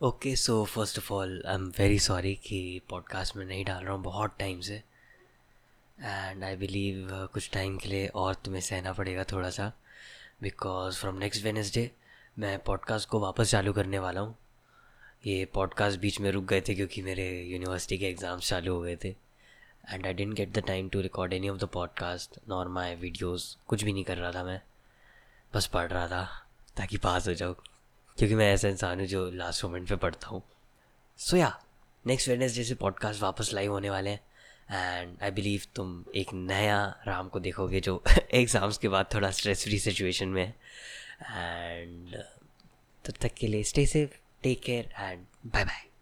Okay so first of all I am very sorry कि podcast में नहीं डाल रहा हूँ, बहुत टाइम से। एंड आई बिलीव कुछ टाइम के लिए और तुम्हें सहना पड़ेगा थोड़ा सा बिकॉज़ फ्रॉम नेक्स्ट वेनसडे मैं पॉडकास्ट को वापस चालू करने वाला हूँ। ये पॉडकास्ट बीच में रुक गए थे क्योंकि मेरे यूनिवर्सिटी के एग्ज़ाम्स चालू हो गए थे। And I didn't get the time to record any of the podcast nor my videos कुछ भी नहीं कर रहा था मैं। बस पढ़ रहा था, ताकि पास हो जाऊँ। क्योंकि मैं ऐसा इंसान हूँ जो लास्ट मोमेंट पे पढ़ता हूँ। सो या नेक्स्ट वेडनेसडे से पॉडकास्ट वापस लाइव होने वाले हैं। एंड आई बिलीव तुम एक नया राम को देखोगे जो एग्ज़ाम्स के बाद थोड़ा स्ट्रेस फ्री सिचुएशन में है। एंड तब तक के लिए stay safe take care and bye bye